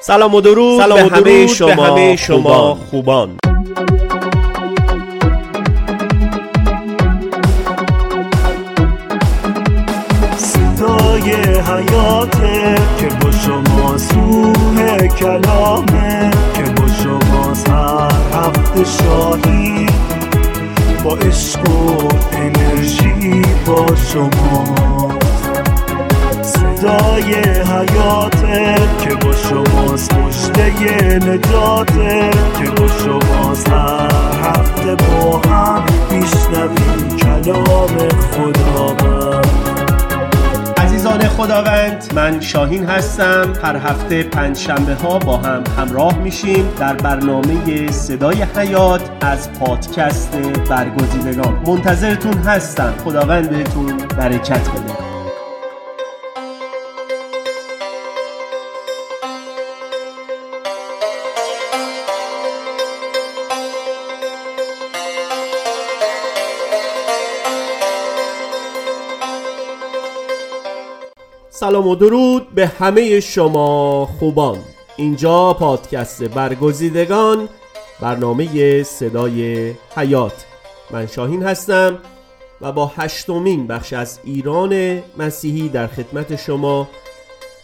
سلام و درود سلام به, همه شما, به همه شما خوبان. صدای حیاته که با شما سوه کلامه که با شما هر هفته شاهی. با عشق و انرژی با شما. صدای حیاته که با شماست پشته نجاته که با شماست هر هفته با هم میشنویم کلام خداوند. عزیزان خداوند من شاهین هستم. هر هفته پنج شنبه ها با هم همراه میشیم در برنامه صدای حیات از پادکست برگزیدگان. منتظرتون هستم. خداوند بهتون برکت بده. سلام و درود به همه شما خوبان. اینجا پادکست برگزیدگان برنامه صدای حیات. من شاهین هستم و با هشتمین بخش از ایران مسیحی در خدمت شما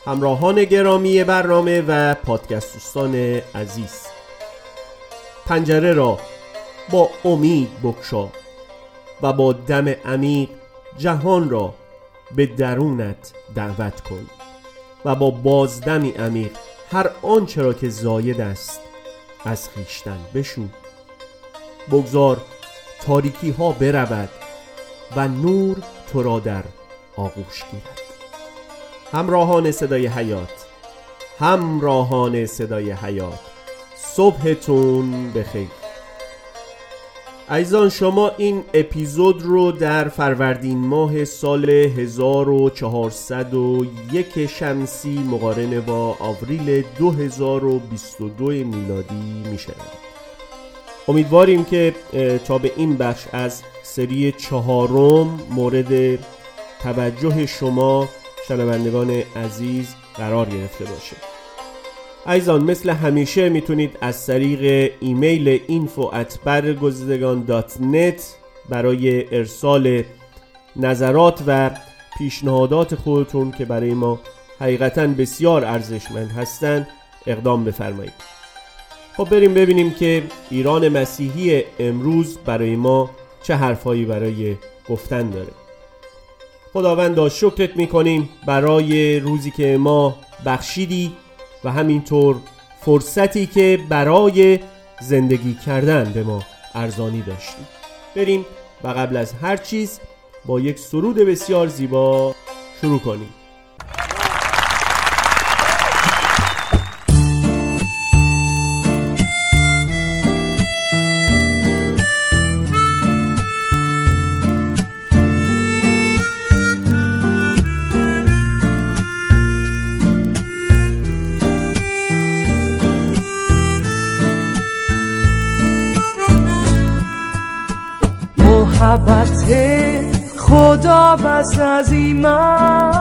همراهان گرامی برنامه و پادکست دوستان عزیز. پنجره را با امید بکشا و با دم عمیق جهان را به درونت دعوت کن و با بازدمی عمیق هر آنچه را که زاید است از خیشتن بشو. بگذار تاریکی ها برود و نور تو را در آغوش گیرد. همراهان صدای حیات همراهان صدای حیات صبحتون بخیر. عزیزان شما این اپیزود رو در فروردین ماه سال 1401 شمسی مقارنه با آوریل 2022 میلادی میشنید امیدواریم که تا به این بخش از سری چهارم مورد توجه شما شنوندگان عزیز قرار گرفته باشه. عزیزان مثل همیشه می‌تونید از طریق ایمیل info برای ارسال نظرات و پیشنهادات خودتون که برای ما حقیقتا بسیار ارزشمند هستند اقدام بفرمایید. خب بریم ببینیم که ایران مسیحی امروز برای ما چه حرفایی برای گفتن داره. خداوندا شکرت می‌کنیم برای روزی که ما بخشیدی و همینطور فرصتی که برای زندگی کردن به ما ارزانی داشتیم. بریم و قبل از هر چیز با یک سرود بسیار زیبا شروع کنیم. خدا بس عظیمه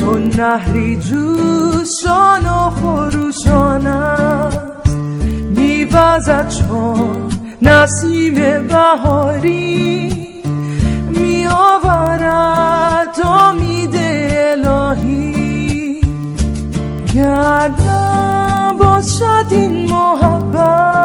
چون نهری جوشان و خروشان است. میوزد چون نسیم بهاری. میآورد امید الهی. گردم باشد این محبت.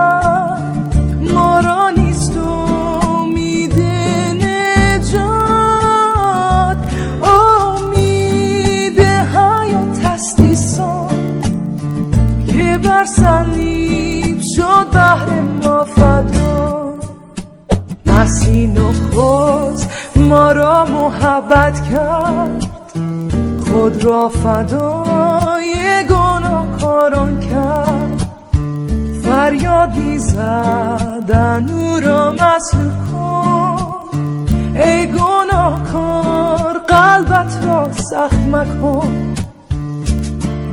صلیب شد بهر ما فدا. مسین و خود ما را محبت کرد. خود را فدای گناهکاران کرد. فریادی زدن او را مسلوب کن. ای گناهکار قلبت را سخت مکن.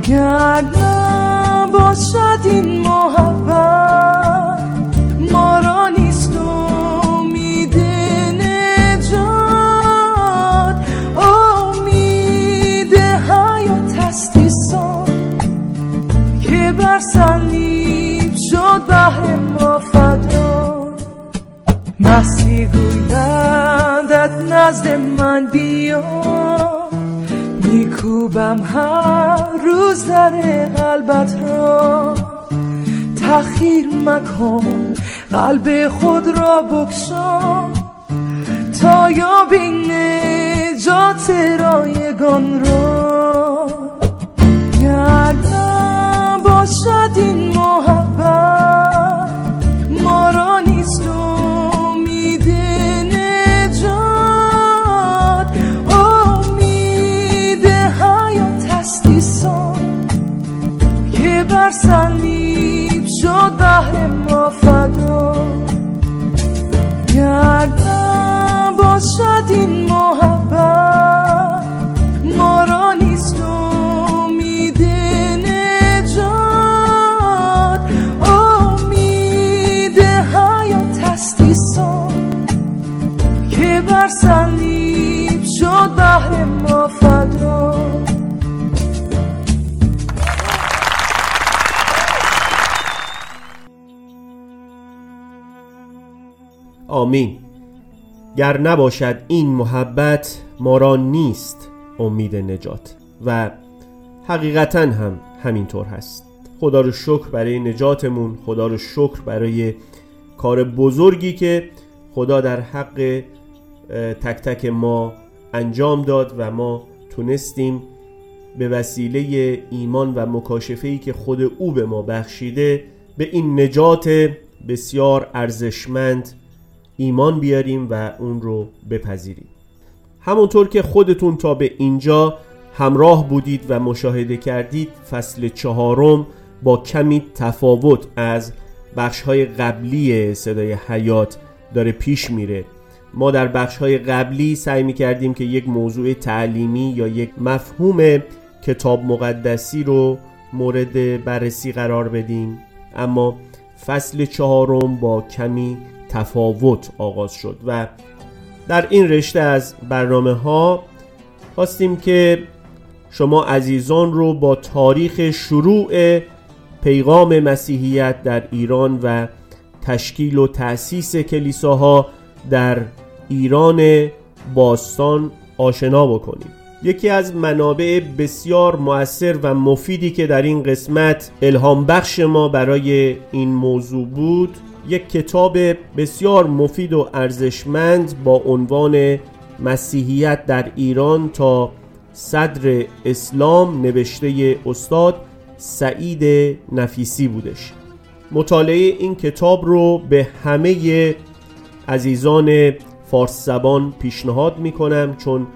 گردم باشد این محبت. ما را نیست امید نجات. امید حیات هستی صلیب شد بهر ما فدا. مسیح گویندت نزد من بیا. میکوبم هر روز در قلبت را. تخیر مکن قلب خود را بکشان تا یابی نجات رایگان را. صلیب شد بهر ما فدا. گر باشد این محبت. ما را نیست امید نجات. امید حیات هستی سان که بر صلیب شد بهر ما آمین. گر نباشد این محبت ما را نیست امید نجات و حقیقتا هم همینطور هست. خدا رو شکر برای نجاتمون خدا رو شکر برای کار بزرگی که خدا در حق تک تک ما انجام داد و ما تونستیم به وسیله ایمان و مکاشفه‌ای که خود او به ما بخشیده به این نجات بسیار ارزشمند ایمان بیاریم و اون رو بپذیریم. همونطور که خودتون تا به اینجا همراه بودید و مشاهده کردید فصل چهارم با کمی تفاوت از بخشهای قبلی صدای حیات داره پیش میره. ما در بخشهای قبلی سعی می کردیم که یک موضوع تعلیمی یا یک مفهوم کتاب مقدسی رو مورد بررسی قرار بدیم. اما فصل چهارم با کمی تفاوت آغاز شد و در این رشته از برنامه ها خواستیم که شما عزیزان رو با تاریخ شروع پیغام مسیحیت در ایران و تشکیل و تأسیس کلیساها در ایران باستان آشنا بکنیم. یکی از منابع بسیار مؤثر و مفیدی که در این قسمت الهام بخش ما برای این موضوع بود یک کتاب بسیار مفید و ارزشمند با عنوان مسیحیت در ایران تا صدر اسلام نوشته استاد سعید نفیسی بودش. مطالعه این کتاب رو به همه عزیزان فارس زبان پیشنهاد می کنم چون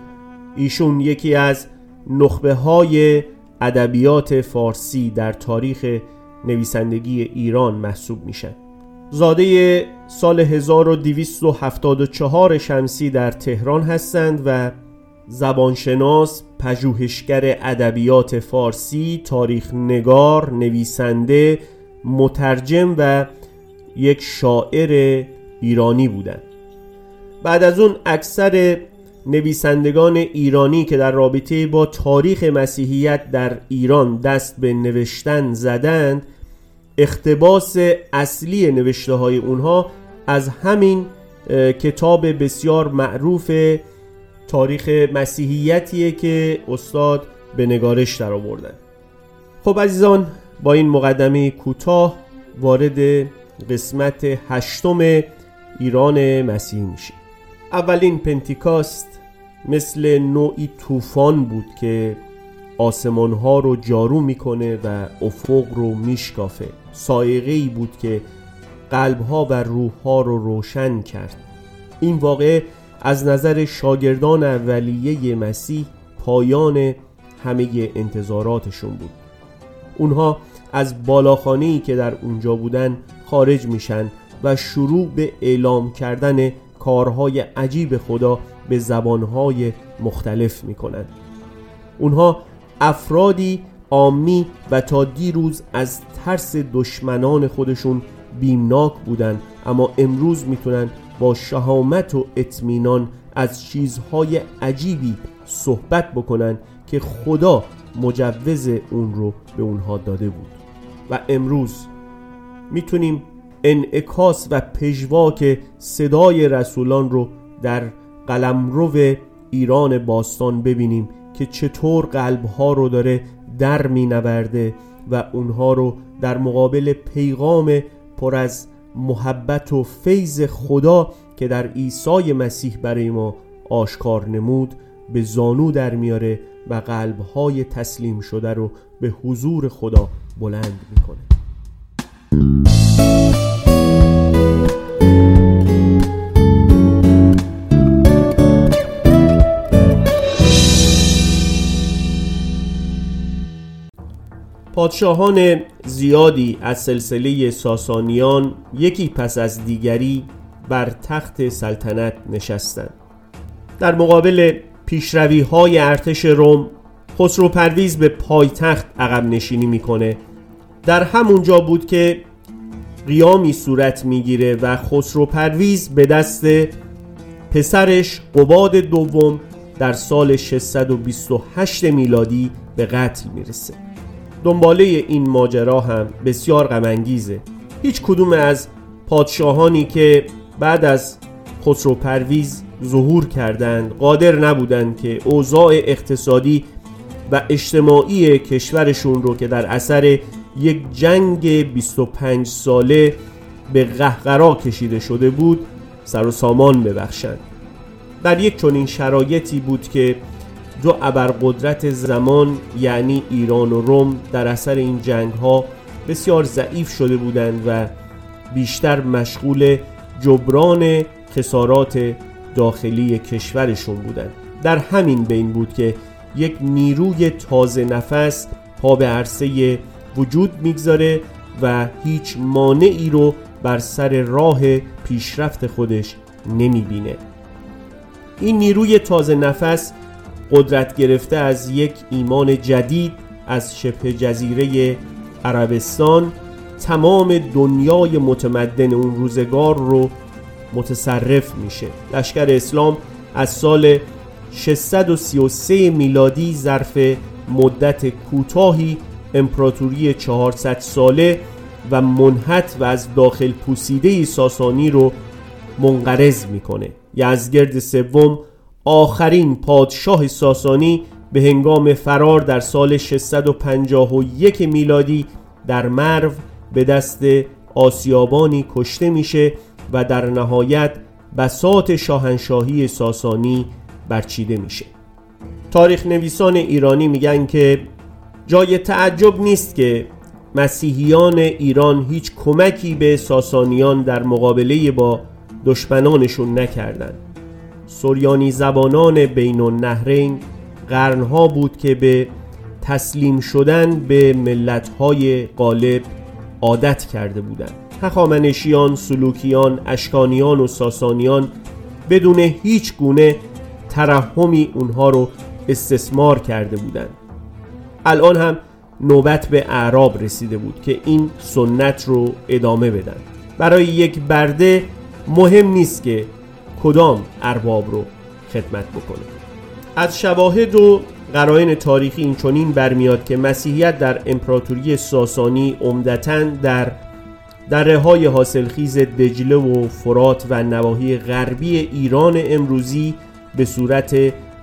ایشون یکی از نخبه های ادبیات فارسی در تاریخ نویسندگی ایران محسوب میشن. زاده سال 1274 شمسی در تهران هستند و زبانشناس، پژوهشگر ادبیات فارسی، تاریخ نگار، نویسنده، مترجم و یک شاعر ایرانی بودند. بعد از اون اکثر نویسندگان ایرانی که در رابطه با تاریخ مسیحیت در ایران دست به نوشتن زدند اختباس اصلی نوشته های اونها از همین کتاب بسیار معروف تاریخ مسیحیتیه که استاد به نگارش در آوردن خب عزیزان با این مقدمه کوتاه وارد قسمت هشتم ایران مسیحی میشیم. اولین پنتیکاست مثل نوعی طوفان بود که آسمان ها رو جارو می‌کنه و افق رو میشکافه. سایقه ای بود که قلب ها و روح ها رو روشن کرد. این واقعه از نظر شاگردان اولیه مسیح پایان همه انتظاراتشون بود. اونها از بالاخانه‌ای که در اونجا بودن خارج میشن و شروع به اعلام کردن کارهای عجیب خدا به زبانهای مختلف می‌کنن. اونها افرادی عامی و تا دیروز از ترس دشمنان خودشون بیمناک بودن اما امروز می‌تونن با شهامت و اطمینان از چیزهای عجیبی صحبت بکنن که خدا مجوز اون رو به اونها داده بود. و امروز می‌تونیم انعکاس و پژواک صدای رسولان رو در قلمرو ایران باستان ببینیم که چطور قلبها رو داره در مینورده و اونها رو در مقابل پیغام پر از محبت و فیض خدا که در عیسی مسیح برای ما آشکار نمود به زانو در میاره و قلبهای تسلیم شده رو به حضور خدا بلند می‌کنه. پادشاهان زیادی از سلسله ساسانیان یکی پس از دیگری بر تخت سلطنت نشستند. در مقابل پیشروی های ارتش روم خسرو پرویز به پایتخت عقب نشینی می‌کنه. در همونجا بود که قیامی صورت می‌گیره و خسرو پرویز به دست پسرش قباد دوم در سال 628 میلادی به قتل می‌رسه. دنباله این ماجرا هم بسیار غمانگیزه. هیچ کدوم از پادشاهانی که بعد از خسرو پرویز ظهور کردند قادر نبودند که اوضاع اقتصادی و اجتماعی کشورشون رو که در اثر یک جنگ 25 ساله به قهقرا کشیده شده بود سر و سامان ببخشند. در یک چنین شرایطی بود که دو ابرقدرت زمان یعنی ایران و روم در اثر این جنگ ها بسیار ضعیف شده بودند و بیشتر مشغول جبران خسارات داخلی کشورشون بودند. در همین بین بود که یک نیروی تازه نفس پا به عرصه وجود می‌گذاره و هیچ مانعی رو بر سر راه پیشرفت خودش نمی‌بینه. این نیروی تازه نفس قدرت گرفته از یک ایمان جدید از شبه جزیره عربستان تمام دنیای متمدن اون روزگار رو متصرف میشه. لشکر اسلام از سال 633 میلادی ظرف مدت کوتاهی امپراتوری 400 ساله و منحت و از داخل پوسیده ساسانی رو منقرض می‌کنه. یزگرد سوم آخرین پادشاه ساسانی به هنگام فرار در سال 651 میلادی در مرو به دست آسیابانی کشته میشه و در نهایت بسات شاهنشاهی ساسانی برچیده میشه تاریخ نویسان ایرانی میگن که جای تعجب نیست که مسیحیان ایران هیچ کمکی به ساسانیان در مقابله با دشمنانشون نکردند. سوریانی زبانان بین النهرین قرنها بود که به تسلیم شدن به ملتهای غالب عادت کرده بودند. هخامنشیان، سلوکیان، اشکانیان و ساسانیان بدون هیچ گونه ترحمی اونها رو استثمار کرده بودند. الان هم نوبت به اعراب رسیده بود که این سنت رو ادامه بدن برای یک برده مهم نیست که کدام ارباب رو خدمت بکنه؟ از شواهد و قرائن تاریخی این چنین برمیاد که مسیحیت در امپراتوری ساسانی عمدتا در دره های حاصلخیز دجله و فرات و نواحی غربی ایران امروزی به صورت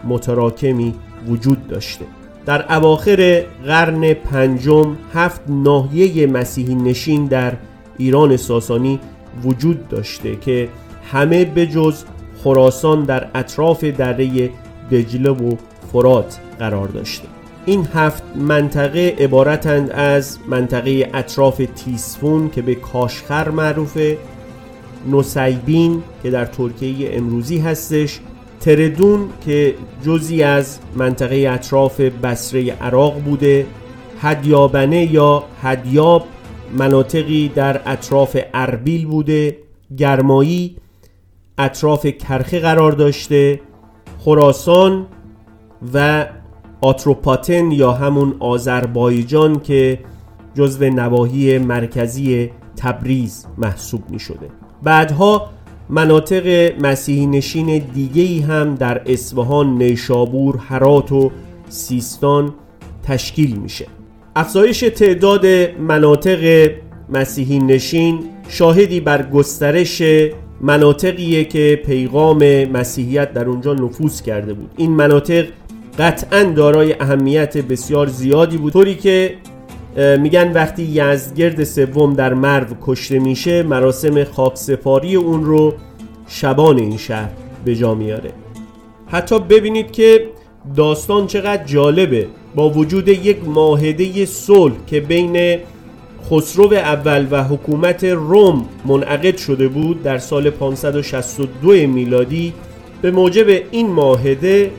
متراکمی وجود داشته. در اواخر قرن پنجم هفت ناحیه مسیحی نشین در ایران ساسانی وجود داشته که همه به جز خراسان در اطراف دره دجله و فرات قرار داشته. این هفت منطقه عبارتند از منطقه اطراف تیسفون که به کاشخر معروفه نوسیبین که در ترکیه امروزی هستش تردون که جزی از منطقه اطراف بسره عراق بوده هدیابنه یا هدیاب مناطقی در اطراف اربیل بوده گرمایی اطراف کرخه قرار داشته خراسان و آتروپاتن یا همون آذربایجان که جزو نواحی مرکزی تبریز محسوب می شده بعدها مناطق مسیحی نشین دیگهی هم در اصفهان، نیشابور، هرات و سیستان تشکیل میشه. افزایش تعداد مناطق مسیحی نشین شاهدی بر گسترش مناطقیه که پیغام مسیحیت در اونجا نفوذ کرده بود. این مناطق قطعا دارای اهمیت بسیار زیادی بود. طوری که میگن وقتی یزدگرد سوم در مرو کشته میشه مراسم خاکسپاری اون رو شبان این شهر به جا میاره. حتی ببینید که داستان چقدر جالبه. با وجود یک معاهده صلح که بین خسرو اول و حکومت روم منعقد شده بود در سال 562 میلادی به موجب این معاهده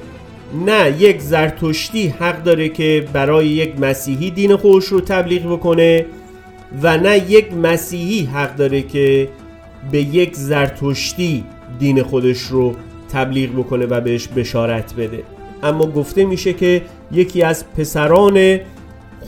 نه یک زرتشتی حق داره که برای یک مسیحی دین خودش رو تبلیغ بکنه و نه یک مسیحی حق داره که به یک زرتشتی دین خودش رو تبلیغ بکنه و بهش بشارت بده. اما گفته میشه که یکی از پسران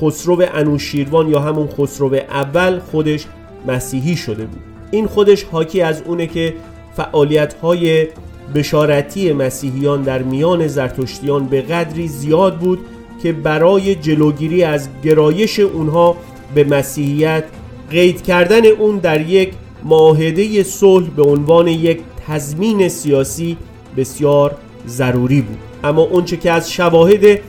خسرو انوشیروان یا همون خسرو اول خودش مسیحی شده بود. این خودش حاکی از اونه که فعالیت های بشارتی مسیحیان در میان زرتشتیان به قدری زیاد بود که برای جلوگیری از گرایش اونها به مسیحیت قید کردن اون در یک معاهده صلح به عنوان یک تضمین سیاسی بسیار ضروری بود. اما اونچه که از شواهد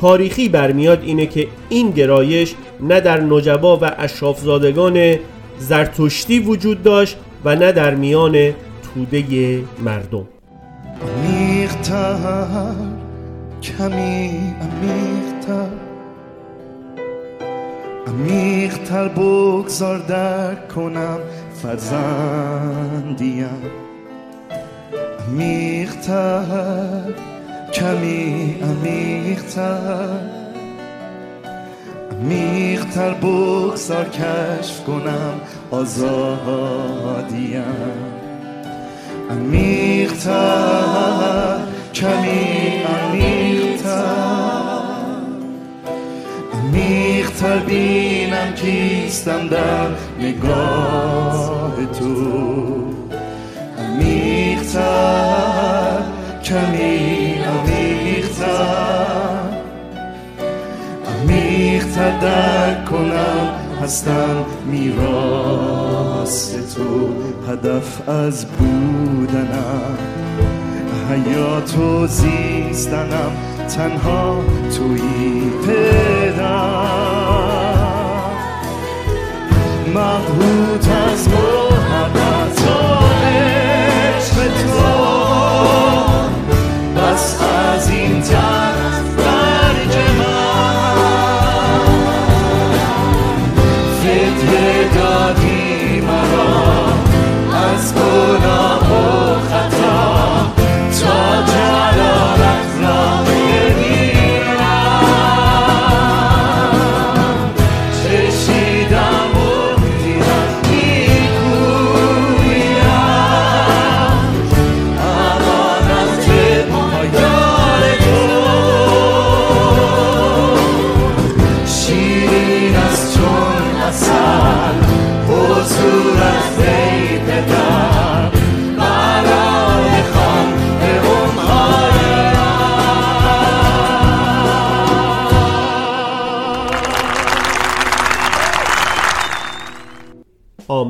تاریخی برمیاد اینه که این گرایش نه در نجبا و اشرافزادگان زرتشتی وجود داشت و نه در میان توده مردم. عمیقتر کمی عمیقتر عمیقتر بگذار درک کنم فرزندیم. عمیقتر کمی عمیقتر. عمیقتر بگذار کشف کنم آزادیم. عمیقتر کمی عمیقتر. عمیقتر بینم کیستم در نگاه تو. عمیقتر کمی عمیقتر عمیقتر درک کنم هستم میراست تو. هدف از بودنم حیات و زیستنم تنها توی پدر مبهوت از محبت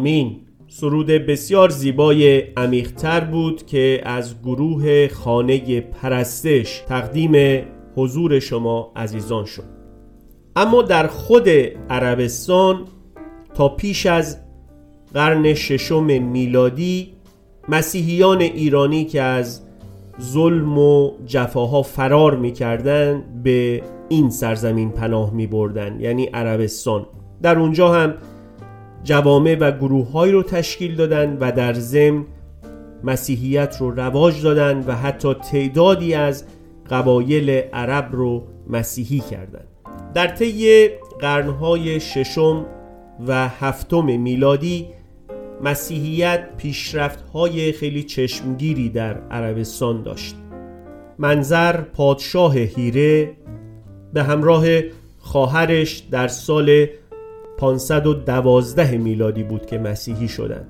آمین. سرود بسیار زیبای عمیقتر بود که از گروه خانه پرستش تقدیم حضور شما عزیزان شد. اما در خود عربستان تا پیش از قرن ششم میلادی مسیحیان ایرانی که از ظلم و جفاها فرار می‌کردن به این سرزمین پناه می بردن یعنی عربستان. در اونجا هم جوامع و گروه رو تشکیل دادن و در ضمن مسیحیت رو رواج دادن و حتی تعدادی از قبایل عرب رو مسیحی کردند. در طی قرنهای ششم و هفتم میلادی مسیحیت پیشرفت‌های خیلی چشمگیری در عربستان داشت منظر پادشاه هیره به همراه خواهرش در سال 512 میلادی بود که مسیحی شدند.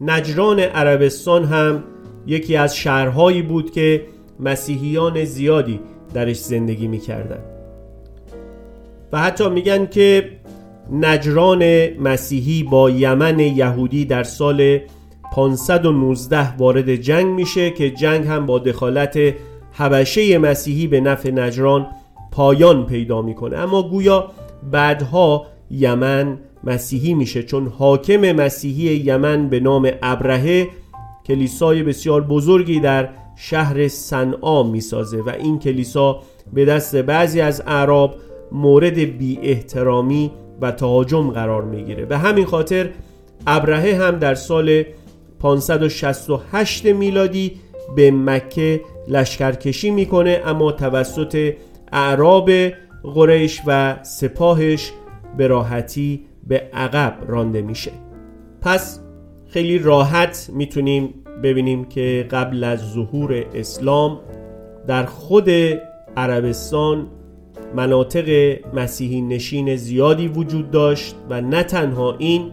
نجران عربستان هم یکی از شهرهایی بود که مسیحیان زیادی درش زندگی می‌کردند. و حتی میگن که نجران مسیحی با یمن یهودی در سال 519 وارد جنگ میشه که جنگ هم با دخالت حبشه مسیحی به نفع نجران پایان پیدا می‌کنه. اما گویا بعدها یمن مسیحی میشه چون حاکم مسیحی یمن به نام ابرهه کلیسای بسیار بزرگی در شهر صنعا می‌سازه و این کلیسا به دست بعضی از اعراب مورد بی احترامی و تهاجم قرار می‌گیره. به همین خاطر ابرهه هم در سال 568 میلادی به مکه لشکرکشی می‌کنه اما توسط اعراب قریش و سپاهش به راحتی به عقب رانده میشه. پس خیلی راحت می‌تونیم ببینیم که قبل از ظهور اسلام در خود عربستان مناطق مسیحی نشین زیادی وجود داشت و نه تنها این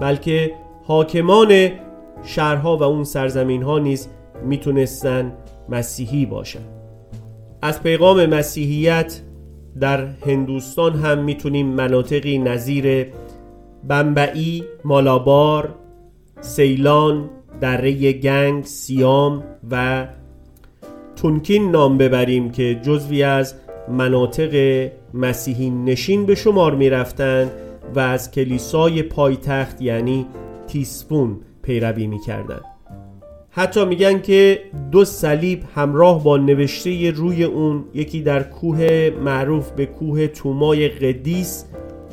بلکه حاکمان شهرها و اون سرزمین ها نیز می‌تونستن مسیحی باشن. از پیغام مسیحیت در هندوستان هم می‌تونیم مناطقی نظیر بمبئی، مالابار، سیلان، دره گنگ، سیام و تونکین نام ببریم که جزوی از مناطق مسیحی نشین به شمار می رفتن و از کلیسای پایتخت یعنی تیسفون پیروی می کردن. حتی میگن که دو صلیب همراه با نوشته روی اون یکی در کوه معروف به کوه تومای قدیس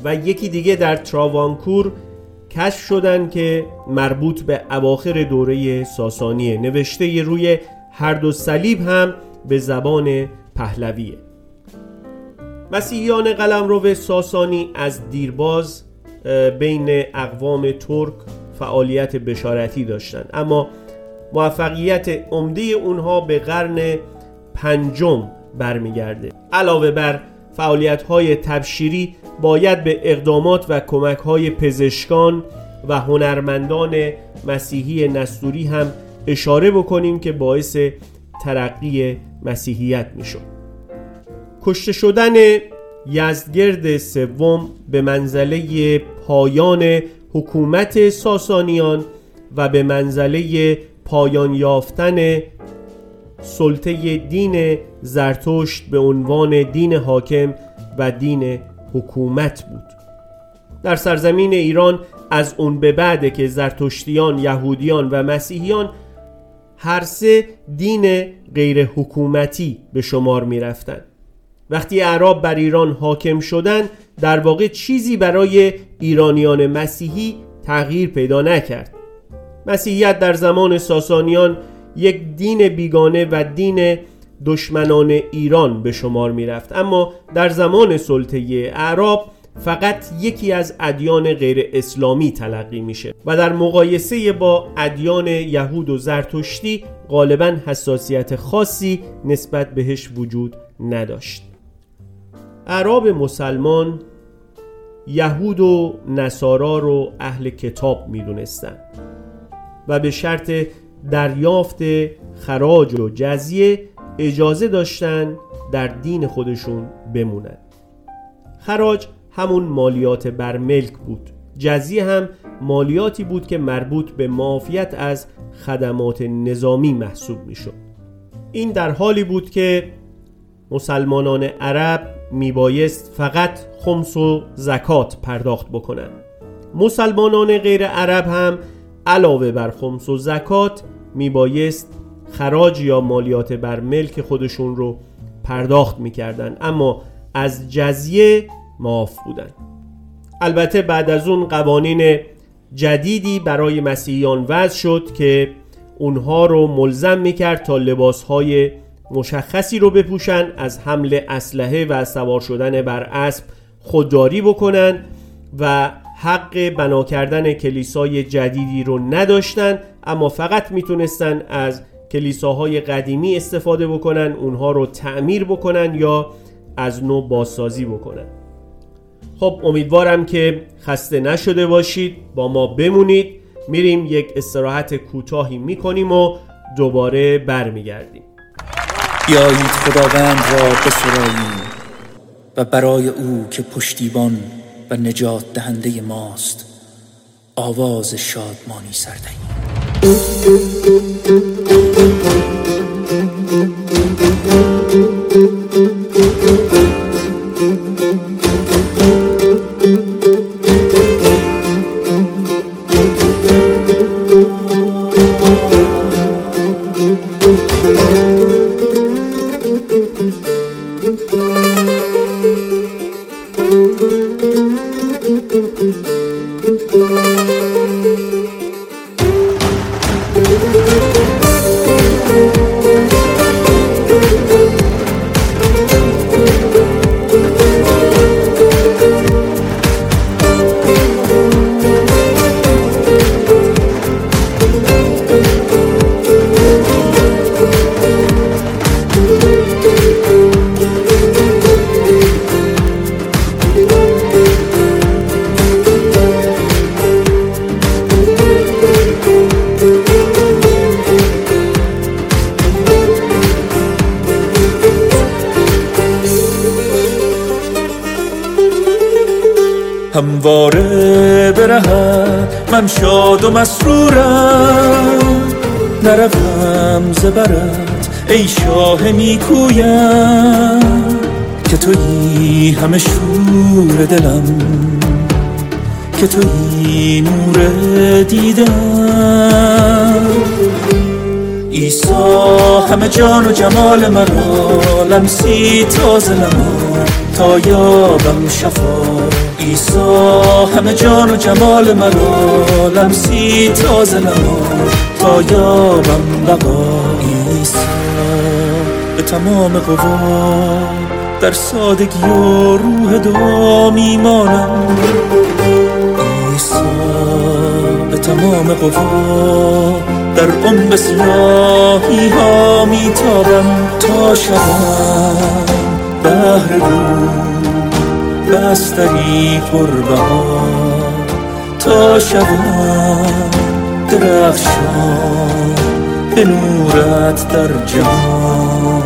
و یکی دیگه در تراوانکور کشف شدن که مربوط به اواخر دوره ساسانیه. نوشته روی هر دو صلیب هم به زبان پهلویه. مسیحیان قلمرو ساسانی از دیرباز بین اقوام ترک فعالیت بشارتی داشتند اما موفقیت عمده اونها به قرن پنجم برمیگرده. علاوه بر فعالیت های تبشیری باید به اقدامات و کمک های پزشکان و هنرمندان مسیحی نستوری هم اشاره بکنیم که باعث ترقی مسیحیت می‌شد. کشته شدن یزدگرد سوم به منزله پایان حکومت ساسانیان و به منزله پایان یافتن سلطه دین زرتشت به عنوان دین حاکم و دین حکومت بود در سرزمین ایران از اون به بعد که زرتشتیان، یهودیان و مسیحیان هر سه دین غیر حکومتی به شمار می رفتن. وقتی اعراب بر ایران حاکم شدن در واقع چیزی برای ایرانیان مسیحی تغییر پیدا نکرد مسیحیت در زمان ساسانیان یک دین بیگانه و دین دشمنان ایران به شمار می رفت اما در زمان سلطه اعراب فقط یکی از ادیان غیر اسلامی تلقی میشه و در مقایسه با ادیان یهود و زرتشتی غالبا حساسیت خاصی نسبت بهش وجود نداشت. اعراب مسلمان یهود و نصارا رو اهل کتاب می‌دونستند و به شرط دریافت خراج و جزیه اجازه داشتن در دین خودشون بمونن. خراج همون مالیات بر ملک بود. جزیه هم مالیاتی بود که مربوط به معافیت از خدمات نظامی محسوب می‌شد. این در حالی بود که مسلمانان عرب میبایست فقط خمس و زکات پرداخت بکنند مسلمانان غیر عرب هم علاوه بر خمس و زکات میبایست خراج یا مالیات بر ملک خودشون رو پرداخت می‌کردن. اما از جزیه معاف بودن. البته بعد از اون قوانین جدیدی برای مسیحیان وضع شد که اونها رو ملزم می‌کرد تا لباسهای مشخصی رو بپوشن از حمل اسلحه و سوار شدن بر اسب خودداری بکنن و حق بنا کردن کلیسای جدیدی رو نداشتن اما فقط می‌تونستن از کلیساهای قدیمی استفاده بکنن اونها رو تعمیر بکنن یا از نو بازسازی بکنن. خب امیدوارم که خسته نشده باشید با ما بمونید. میریم یک استراحت کوتاهی می‌کنیم و دوباره برمیگردیم. بیایید خداوند را بسراییم و برای او که پشتیبان و نجات دهنده ماست. آواز شادمانی سردهی نروم زبرت ای شاه نیکویم که تویی همه شور دلم که تویی نور دیدم. ایسا همه جان و جمال مرا لمسی تازه نما تا یابم شفا. ایسا همه جان و جمال مرا لمسی تازه نما تا یابم بقا ایسا به تمام قوا در سادگی و روح دامی مانم ایسا به تمام قوا در عمق سیاهی ها میتابم تا شوم. بهر رو بستری پربها تا شوم. درخشان به نورت در جهان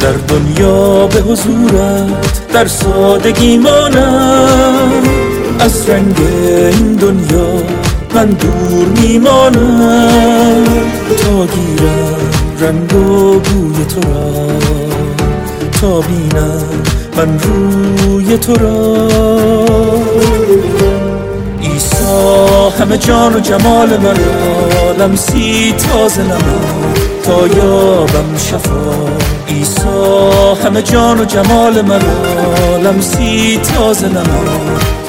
در دنیا به حضورت در سادگی مانم. از رنگ این دنیا من دور میمانم. تا گیرم رنگ و بوی تو را. بینم من روی تو را. ایسا همه جان و جمال من را لمسی تازه نما تا یابم شفا. ایسا همه جان و جمال من را لمسی تازه نما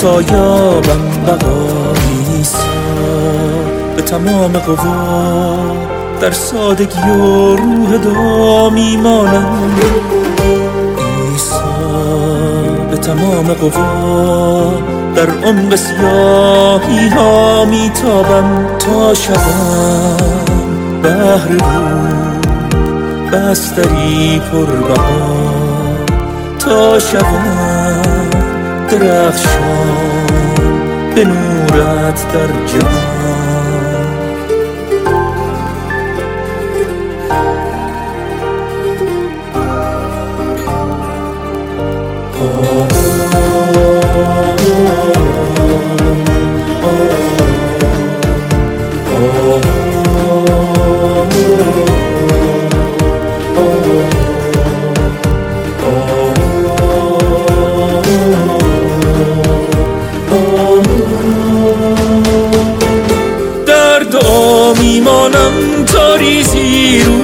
تا یابم بقا. ایسا به تمام قوا در سادگی و روح دامی مانم. ایسا به تمام قوا. در عمق سیاهی ها میتابم تا شوم. بهر رو بستری پربها تا شوم درخشان به نورت در جهان.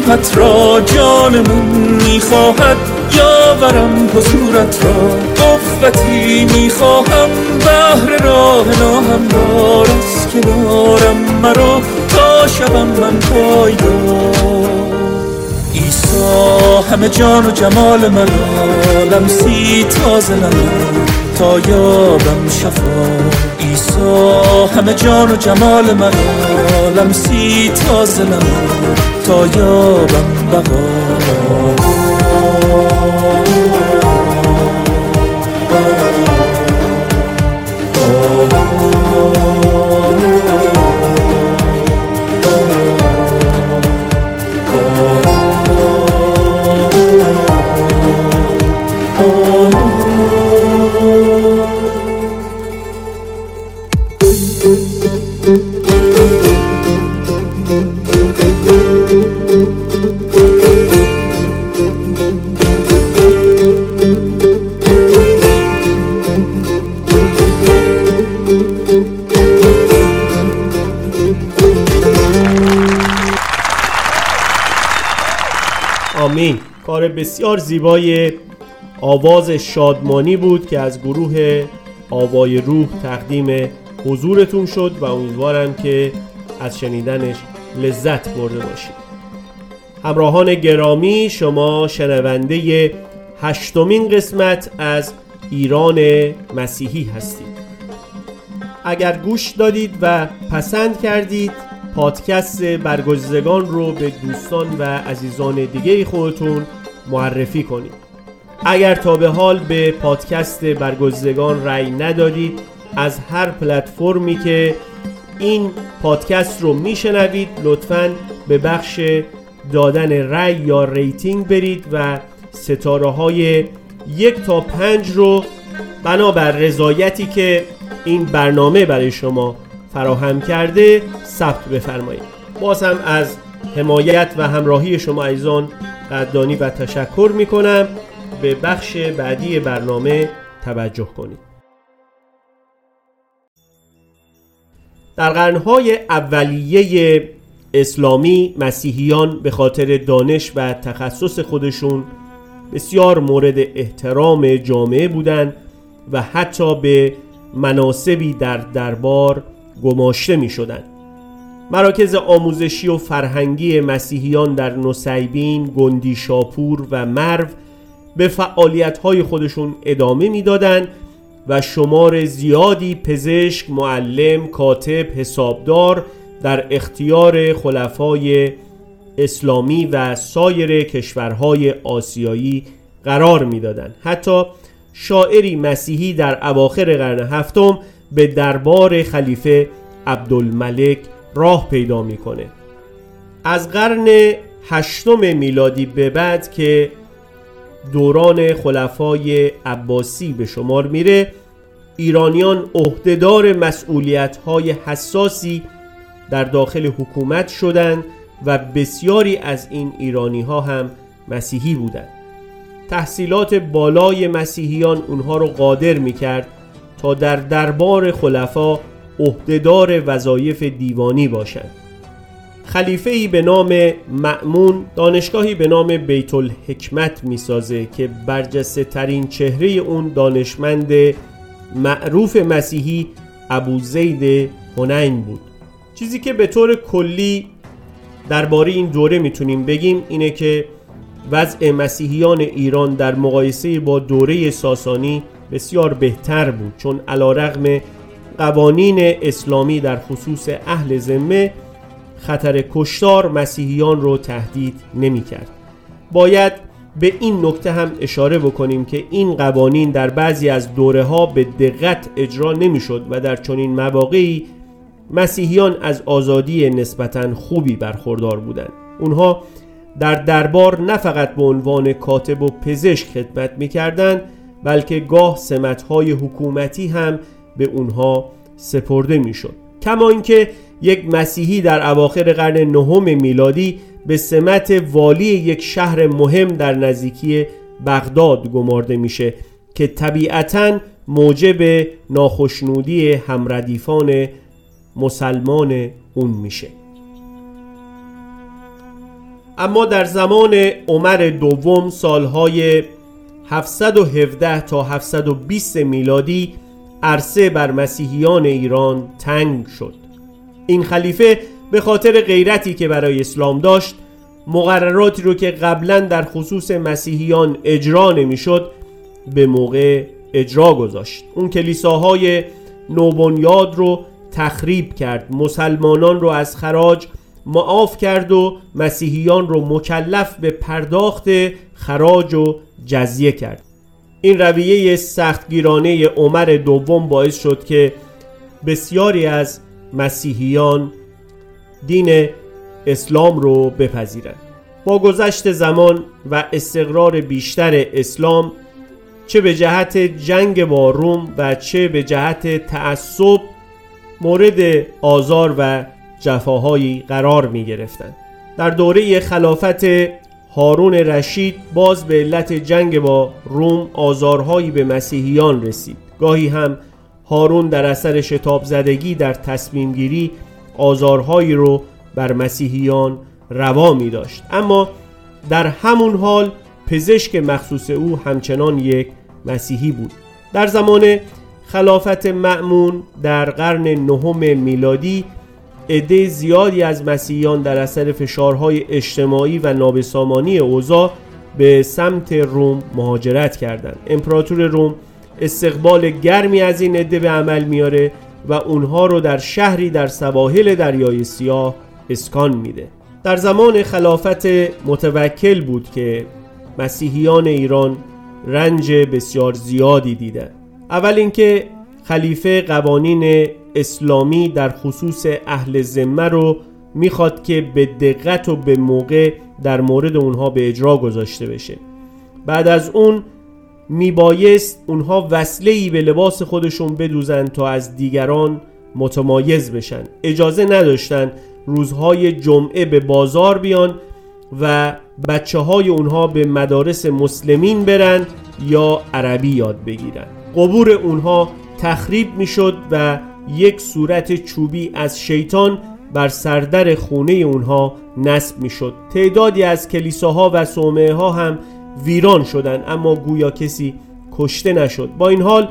روحت را جان من می‌خواهد یاورم حضورت را. قوتی می‌خواهم بهر راه ناهموار از کنارم مرا تا شبم من پایدار. ایسا همه جان و جمال من لمسی تازه نما تا یابم شفا. ایسا همه جان و جمال من را لمسی تازه نما تا یابم بقا. بسیار زیبای آواز شادمانی بود که از گروه آوای روح تقدیم حضورتون شد و امیدوارم که از شنیدنش لذت برده باشید. همراهان گرامی شما شنونده هشتمین قسمت از ایران مسیحی هستید. اگر گوش دادید و پسند کردید پادکست برگزیدگان رو به دوستان و عزیزان دیگه خودتون معرفی کنید. اگر تا به حال به پادکست برگزیدگان رأی ندادید از هر پلتفرمی که این پادکست رو میشنوید لطفا به بخش دادن رأی یا rating برید و ستاره های یک تا پنج رو بنابر رضایتی که این برنامه برای شما فراهم کرده ثبت بفرمایید. باز هم از حمایت و همراهی شما عزیزان قدردانی و تشکر می کنم به بخش بعدی برنامه توجه کنید در قرنهای اولیه اسلامی مسیحیان به خاطر دانش و تخصص خودشون بسیار مورد احترام جامعه بودند و حتی به مناسبی در دربار گماشته می شدن. مراکز آموزشی و فرهنگی مسیحیان در نسیبین، گندی شاپور و مرو به فعالیت های خودشون ادامه می‌دادند و شمار زیادی پزشک، معلم، کاتب، حسابدار در اختیار خلفای اسلامی و سایر کشورهای آسیایی قرار می‌دادند. حتی شاعری مسیحی در اواخر قرن هفتم به دربار خلیفه عبدالملک راه پیدا می‌کنه. از قرن هشتم میلادی به بعد که دوران خلفای عباسی به شمار میره ایرانیان عهدهدار مسئولیت های حساسی در داخل حکومت شدند و بسیاری از این ایرانی ها هم مسیحی بودند. تحصیلات بالای مسیحیان اونها رو قادر می‌کرد تا در دربار خلفا عهدهدار وظایف دیوانی باشند خلیفه ای به نام معمون دانشگاهی به نام بیت الحکمت می‌سازه که برجسته ترین چهره اون دانشمند معروف مسیحی ابو زید هنین بود. چیزی که به طور کلی درباره این دوره می‌تونیم بگیم اینه که وضع مسیحیان ایران در مقایسه با دوره ساسانی بسیار بهتر بود چون علا رغم قوانین اسلامی در خصوص اهل ذمه خطر کشتار مسیحیان رو تهدید نمی کرد. باید به این نکته هم اشاره بکنیم که این قوانین در بعضی از دوره ها به دقت اجرا نمی شد و در چنین مواقعی مسیحیان از آزادی نسبتا خوبی برخوردار بودند. اونها در دربار نه فقط به عنوان کاتب و پزشک خدمت می کردن بلکه گاه سمتهای حکومتی هم به اونها سپرده می شد کما اینکه یک مسیحی در اواخر قرن نهم میلادی به سمت والی یک شهر مهم در نزدیکی بغداد گمارده میشه که طبیعتا موجب ناخشنودی همردیفان مسلمان اون میشه. اما در زمان عمر دوم سالهای 717 تا 720 میلادی عرصه بر مسیحیان ایران تنگ شد. این خلیفه به خاطر غیرتی که برای اسلام داشت مقرراتی رو که قبلا در خصوص مسیحیان اجرا نمی‌شد به موقع اجرا گذاشت. اون کلیساهای نوبنیاد رو تخریب کرد مسلمانان رو از خراج معاف کرد و مسیحیان رو مکلف به پرداخت خراج و جزیه کرد. این رویه سختگیرانه عمر دوم باعث شد که بسیاری از مسیحیان دین اسلام رو بپذیرند. با گذشت زمان و استقرار بیشتر اسلام چه به جهت جنگ با روم و چه به جهت تعصب مورد آزار و جفاهایی قرار می گرفتند در دوره خلافت هارون رشید باز به علت جنگ با روم آزارهایی به مسیحیان رسید. گاهی هم هارون در اثر شتاب زدگی در تصمیم گیری آزارهایی رو بر مسیحیان روا می داشت. اما در همون حال پزشک مخصوص او همچنان یک مسیحی بود. در زمان خلافت معمون در قرن نهم میلادی عده زیادی از مسیحیان در اثر فشارهای اجتماعی و نابسامانی اوضاع به سمت روم مهاجرت کردند. امپراتور روم استقبال گرمی از این عده به عمل میاره و اونها رو در شهری در سواحل دریای سیاه اسکان میده. در زمان خلافت متوکل بود که مسیحیان ایران رنج بسیار زیادی دیدند. اول اینکه خلیفه قوانین اسلامی در خصوص اهل ذمه رو می‌خواد که به دقت و به موقع در مورد اونها به اجرا گذاشته بشه. بعد از اون میبایست اونها وصله به لباس خودشون بدوزن تا از دیگران متمایز بشن. اجازه نداشتن روزهای جمعه به بازار بیان و بچه های اونها به مدارس مسلمین برن یا عربی یاد بگیرن. قبور اونها تخریب می‌شد و یک صورت چوبی از شیطان بر سردر خونه اونها نصب می‌شد. تعدادی از کلیساها و صومعه ها هم ویران شدند اما گویا کسی کشته نشد. با این حال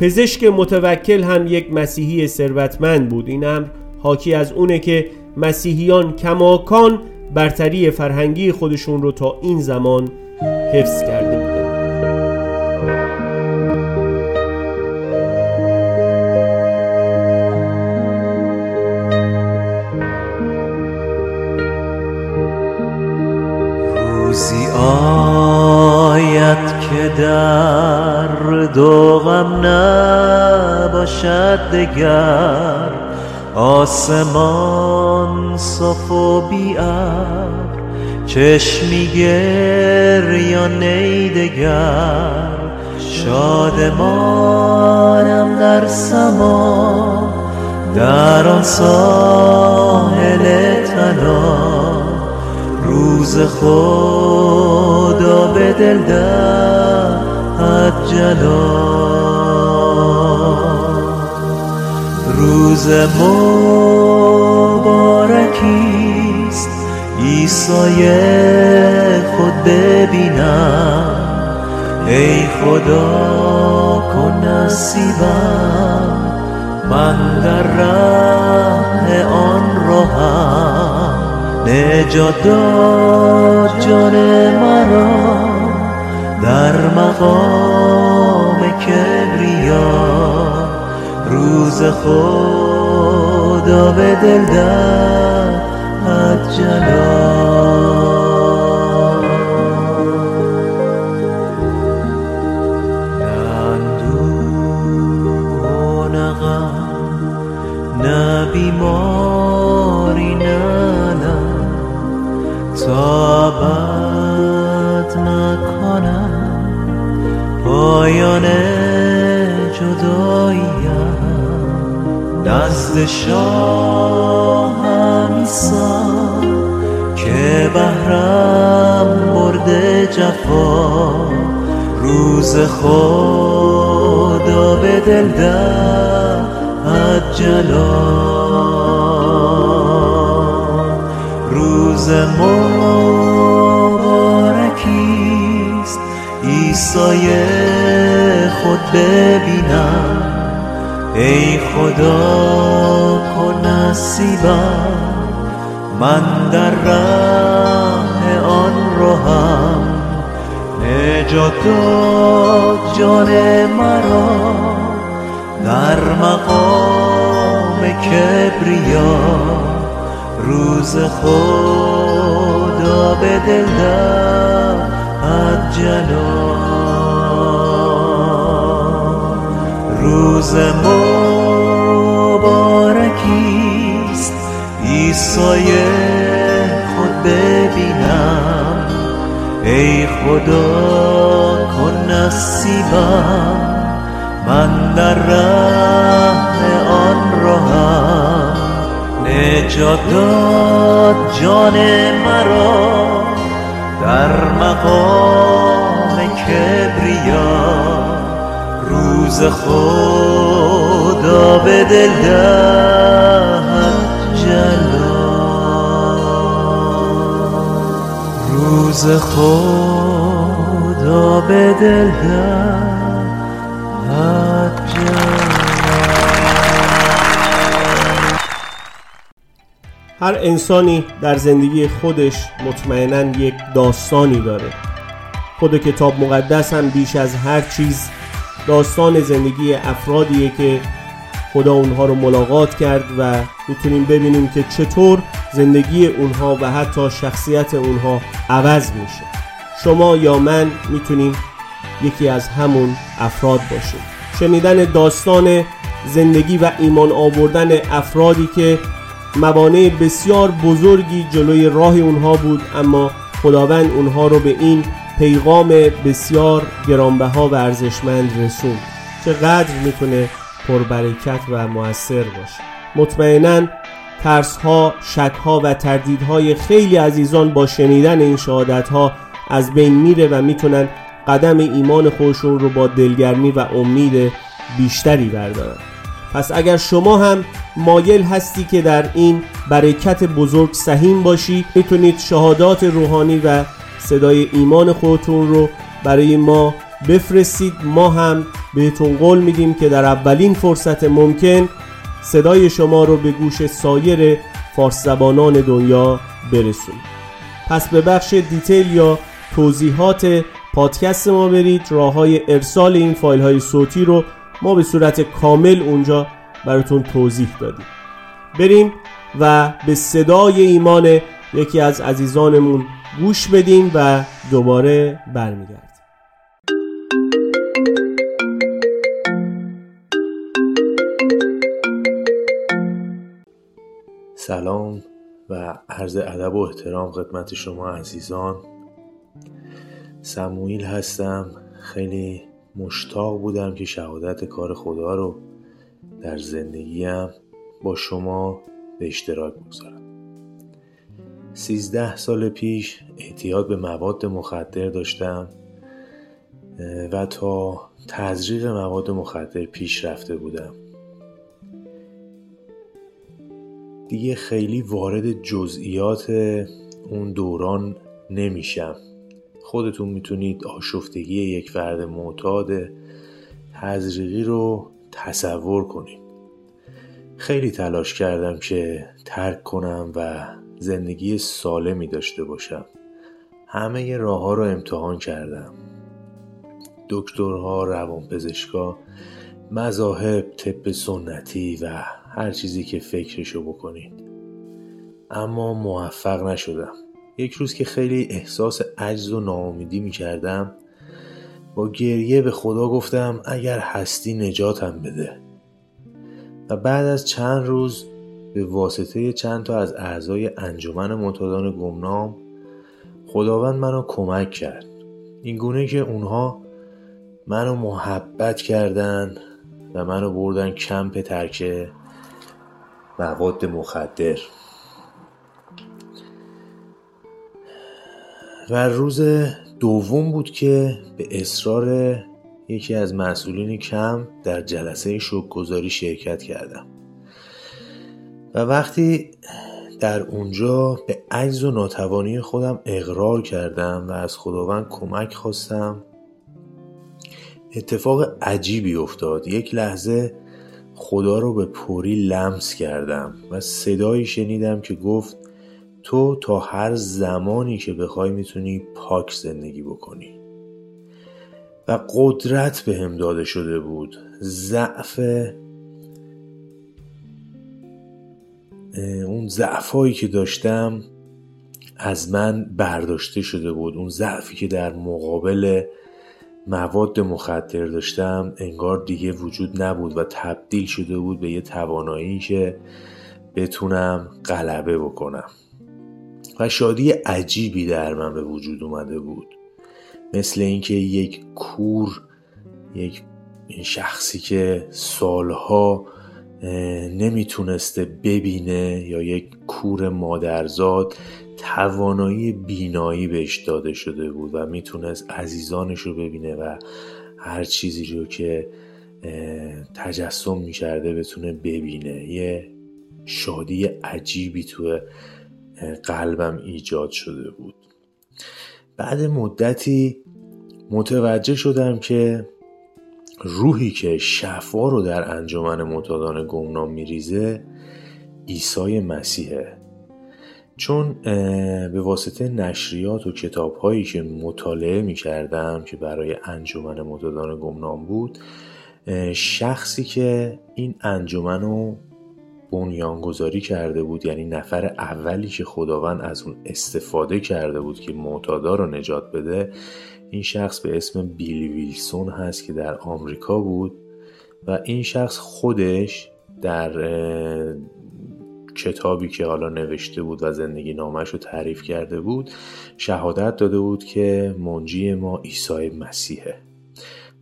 پزشک متوکل هم یک مسیحی ثروتمند بود. این امر حاکی از اونه که مسیحیان کماکان برتری فرهنگی خودشون رو تا این زمان حفظ کرده درد و غم نباشد دگر. آسمان صاف و بی چشمی گریانه دگر. شادمانم در سما در آن ساحل تنها. روز به دل دهد جلا. روز مبارکیست عیسای خود ببینم. ای خدا کن نصیبم من در راه آن راهم نجات داد جان مرا در مقام کبریا. روز خدا به دل دهد جلا. نه اندوه ابد نکنم. پایان جداییم. نزد شاهم که بهرم برده جفا. روز خدا به دل دهد جلا روز مبارکیست عیسای خود ببینم. ای خدا کن نصیبم. من در راه آن راهم نجات داد جان مرا در مقام کبریا. روز خدا به دل دهد جلا روز مبارکیست عیسای خود ببینم. ای خدا کن نصیبم من در راه آن راهم داد جان مرا در مقام کبریا. روز خدا به دل دهد جلا. روز خدا به دل هر انسانی در زندگی خودش مطمئنا یک داستانی داره. خود کتاب مقدس هم بیش از هر چیز داستان زندگی افرادیه که خدا اونها رو ملاقات کرد و می‌تونیم ببینیم که چطور زندگی اونها و حتی شخصیت اونها عوض میشه. شما یا من می‌تونیم یکی از همون افراد باشیم. شنیدن داستان زندگی و ایمان آوردن افرادی که موانع بسیار بزرگی جلوی راه اونها بود اما خداوند اونها رو به این پیغام بسیار گرانبها و ارزشمند رسوند. چقدر می‌تونه پربرکت و موثر باشه؟ مطمئنا ترس ها، شک ها و تردیدهای خیلی عزیزان با شنیدن این شهادت ها از بین میره و می‌تونن قدم ایمان خودشون رو با دلگرمی و امید بیشتری بردارن. پس اگر شما هم مایل هستی که در این برکت بزرگ سهیم باشی می‌تونید شهادات روحانی و صدای ایمان خودتون رو برای ما بفرستید. ما هم بهتون قول میدیم که در اولین فرصت ممکن صدای شما رو به گوش سایر فارس زبانان دنیا برسونید. پس به بخش دیتیل یا توضیحات پادکست ما برید. راه های ارسال این فایل های صوتی رو ما به صورت کامل اونجا براتون توضیح دادیم. بریم و به صدای ایمان یکی از عزیزانمون گوش بدیم و دوباره برمیگردیم. سلام و عرض ادب و احترام خدمت شما عزیزان. سموئیل هستم خیلی مشتاق بودم که شهادت کار خدا رو در زندگیم با شما به اشتراک بگذارم. سیزده سال پیش اعتیاد به مواد مخدر داشتم و تا تزریق مواد مخدر پیش رفته بودم. دیگه خیلی وارد جزئیات اون دوران نمیشم. خودتون می‌تونید آشفتگی یک فرد معتاد تزریقی رو تصور کنید. خیلی تلاش کردم که ترک کنم و زندگی سالمی داشته باشم. همه راه ها رو امتحان کردم. دکترها روانپزشکا مذاهب طب سنتی و هر چیزی که فکرشو بکنید. اما موفق نشدم. یک روز که خیلی احساس عجز و ناامیدی می کردم با گریه به خدا گفتم اگر هستی نجاتم بده. و بعد از چند روز به واسطه چند تا از اعضای انجمن معتادان گمنام خداوند منو کمک کرد. این گونه که اونها منو محبت کردن و منو بردن کمپ ترک مواد مخدر. و روز دوم بود که به اصرار یکی از مسئولین کم در جلسه شکرگزاری شرکت کردم. و وقتی در اونجا به عجز و ناتوانی خودم اقرار کردم و از خداوند کمک خواستم اتفاق عجیبی افتاد. یک لحظه خدا رو به پوری لمس کردم و صدایی شنیدم که گفت تو تا هر زمانی که بخوای می‌تونی پاک زندگی بکنی. و قدرت به هم داده شده بود. ضعف اون ضعفایی که داشتم از من برداشته شده بود. اون ضعفی که در مقابل مواد مخدر داشتم انگار دیگه وجود نبود و تبدیل شده بود به یه توانایی که بتونم غلبه بکنم. و شادی عجیبی در من به وجود اومده بود. مثل اینکه یک کور یک شخصی که سالها نمی‌تونسته ببینه یا یک کور مادرزاد توانایی بینایی بهش داده شده بود و می‌تونست عزیزانش رو ببینه و هر چیزی رو که تجسم می‌کرده بتونه ببینه. یه شادی عجیبی تو قلبم ایجاد شده بود. بعد مدتی متوجه شدم که روحی که شفا رو در انجمن متادان گمنام میریزه عیسی مسیحه. چون به واسطه نشریات و کتاب هایی که مطالعه می کردم که برای انجمن متادان گمنام بود شخصی که این انجمن رو بنیانگذاری کرده بود یعنی نفر اولی که خداوند از اون استفاده کرده بود که معتادا رو نجات بده این شخص به اسم بیلی ویلسون هست که در آمریکا بود و این شخص خودش در کتابی که حالا نوشته بود و زندگی نامش رو تعریف کرده بود شهادت داده بود که منجی ما عیسی مسیحه.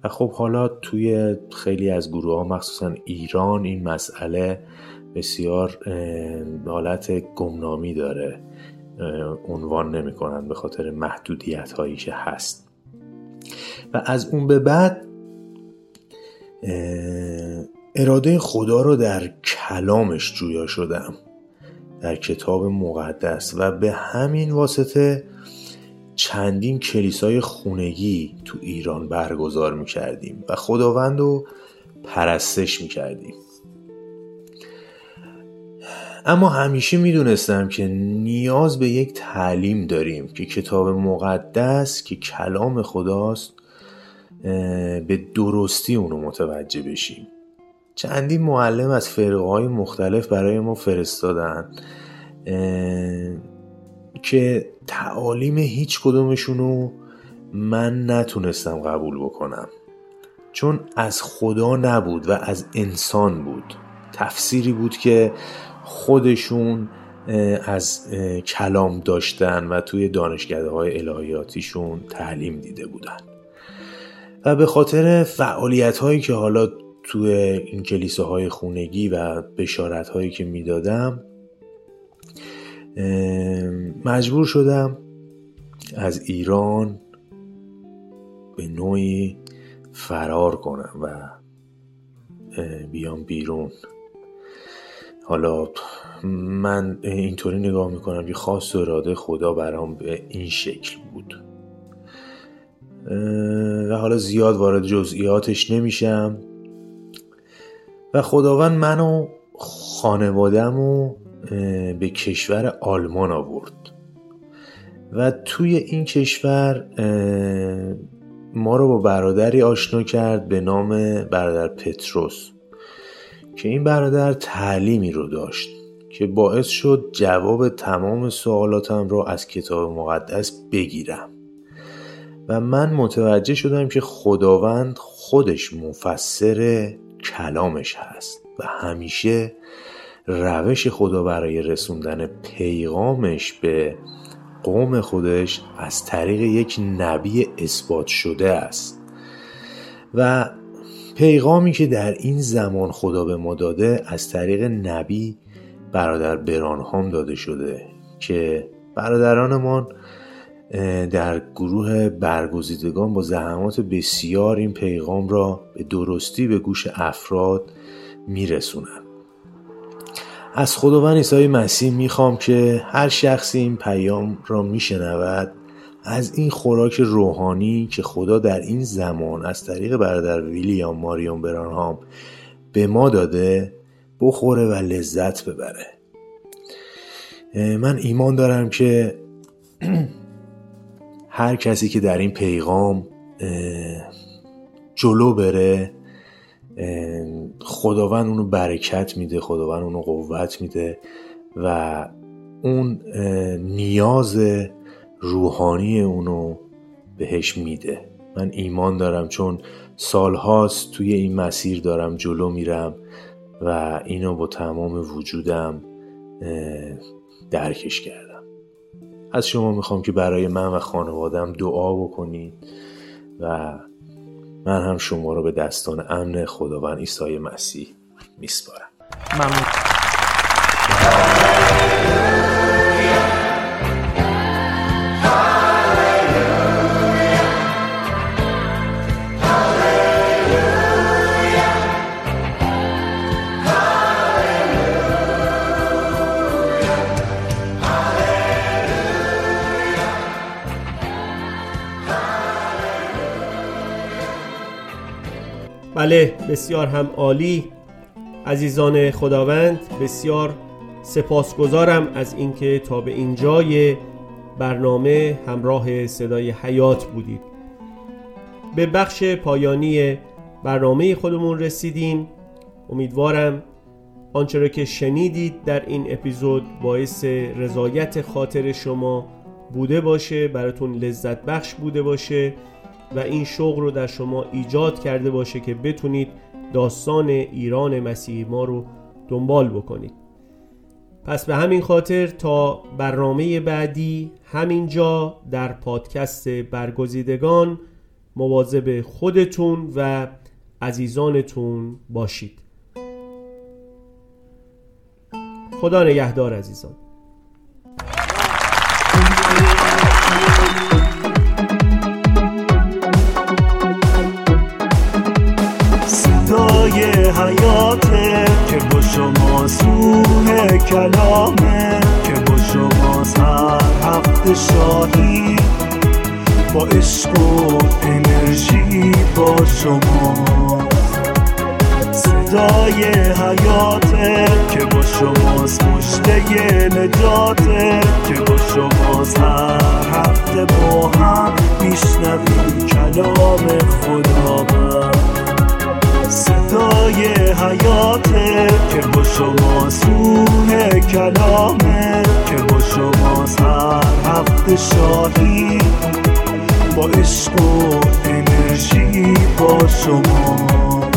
و خب حالا توی خیلی از گروه ها مخصوصا ایران این مسئله بسیار حالت گمنامی داره عنوان نمی‌کنن به خاطر محدودیت هایی که هست. و از اون به بعد اراده خدا رو در کلامش جویا شدم در کتاب مقدس. و به همین واسطه چندین کلیسای خونگی تو ایران برگزار می‌کردیم و خداوند رو پرستش می‌کردیم. اما همیشه می‌دونستم که نیاز به یک تعلیم داریم که کتاب مقدس که کلام خداست به درستی اونو متوجه بشیم. چندین معلم از فرقه های مختلف برای ما فرستادن که تعالیم هیچ کدومشونو من نتونستم قبول بکنم. چون از خدا نبود و از انسان بود. تفسیری بود که خودشون از کلام داشتن و توی دانشگاه های الهیاتیشون تعلیم دیده بودن. و به خاطر فعالیت هایی که حالا توی این کلیساهای خونگی و بشارت هایی که می‌دادم مجبور شدم از ایران به نوعی فرار کنم و بیام بیرون. حالا من اینطوری نگاه می‌کنم که خاص و اراده خدا برام به این شکل بود. و حالا زیاد وارد جزئیاتش نمیشم. و خداوند منو خانوادم و به کشور آلمان آورد. و توی این کشور ما رو با برادری آشنا کرد به نام برادر پتروس. که این برادر تعلیمی رو داشت که باعث شد جواب تمام سوالاتم رو از کتاب مقدس بگیرم. و من متوجه شدم که خداوند خودش مفسر کلامش هست و همیشه روش خدا برای رسوندن پیغامش به قوم خودش از طریق یک نبی اثبات شده است. و پیغامی که در این زمان خدا به ما داده از طریق نبی برادر برانهام داده شده که برادرانمان در گروه برگزیدگان با زحمات بسیار این پیغام را به درستی به گوش افراد میرسونن. از خداوند عیسی مسیح می‌خوام که هر شخصی این پیام را میشنود از این خوراک روحانی که خدا در این زمان از طریق برادر ویلیام ماریون برانهام به ما داده بخوره و لذت ببره. من ایمان دارم که هر کسی که در این پیغام جلو بره خداوند اونو برکت میده خداوند اونو قوت میده و اون نیاز روحانی اونو بهش میده. من ایمان دارم چون سالهاست توی این مسیر دارم جلو میرم و اینو با تمام وجودم درکش کردم. از شما می‌خوام که برای من و خانوادم دعا بکنید و من هم شما رو به دستان امن خداوند عیسی مسیح میسپارم. ممنون. بله بسیار هم عالی. عزیزان خداوند بسیار سپاسگزارم از اینکه تا به اینجای برنامه همراه صدای حیات بودید. به بخش پایانی برنامه خودمون رسیدیم. امیدوارم آنچه را که شنیدید در این اپیزود باعث رضایت خاطر شما بوده باشه براتون لذت بخش بوده باشه. و این شوق رو در شما ایجاد کرده باشه که بتونید داستان ایران مسیح ما رو دنبال بکنید. پس به همین خاطر تا برنامه بعدی همینجا در پادکست برگزیدگان مواظب خودتون و عزیزانتون باشید. خدا نگهدار عزیزان. حیاته که با شما سوه کلامه که با شما هر هفته شاهی با عشق و انرژی با شما. صدای حیاته که با شماست مشته نجاته که با شماست هر هفته با هم میشنویم. کلام خدا صدای حیاته که با شماست روح کلامه که با شماست هر هفته شاهی. با عشق و انرژی با شماست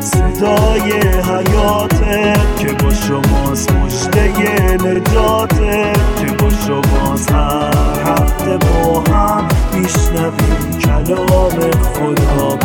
صدای حیاته که با شماست مشته نجاته که با شماست هر هفته با هم میشنویم کلام خدا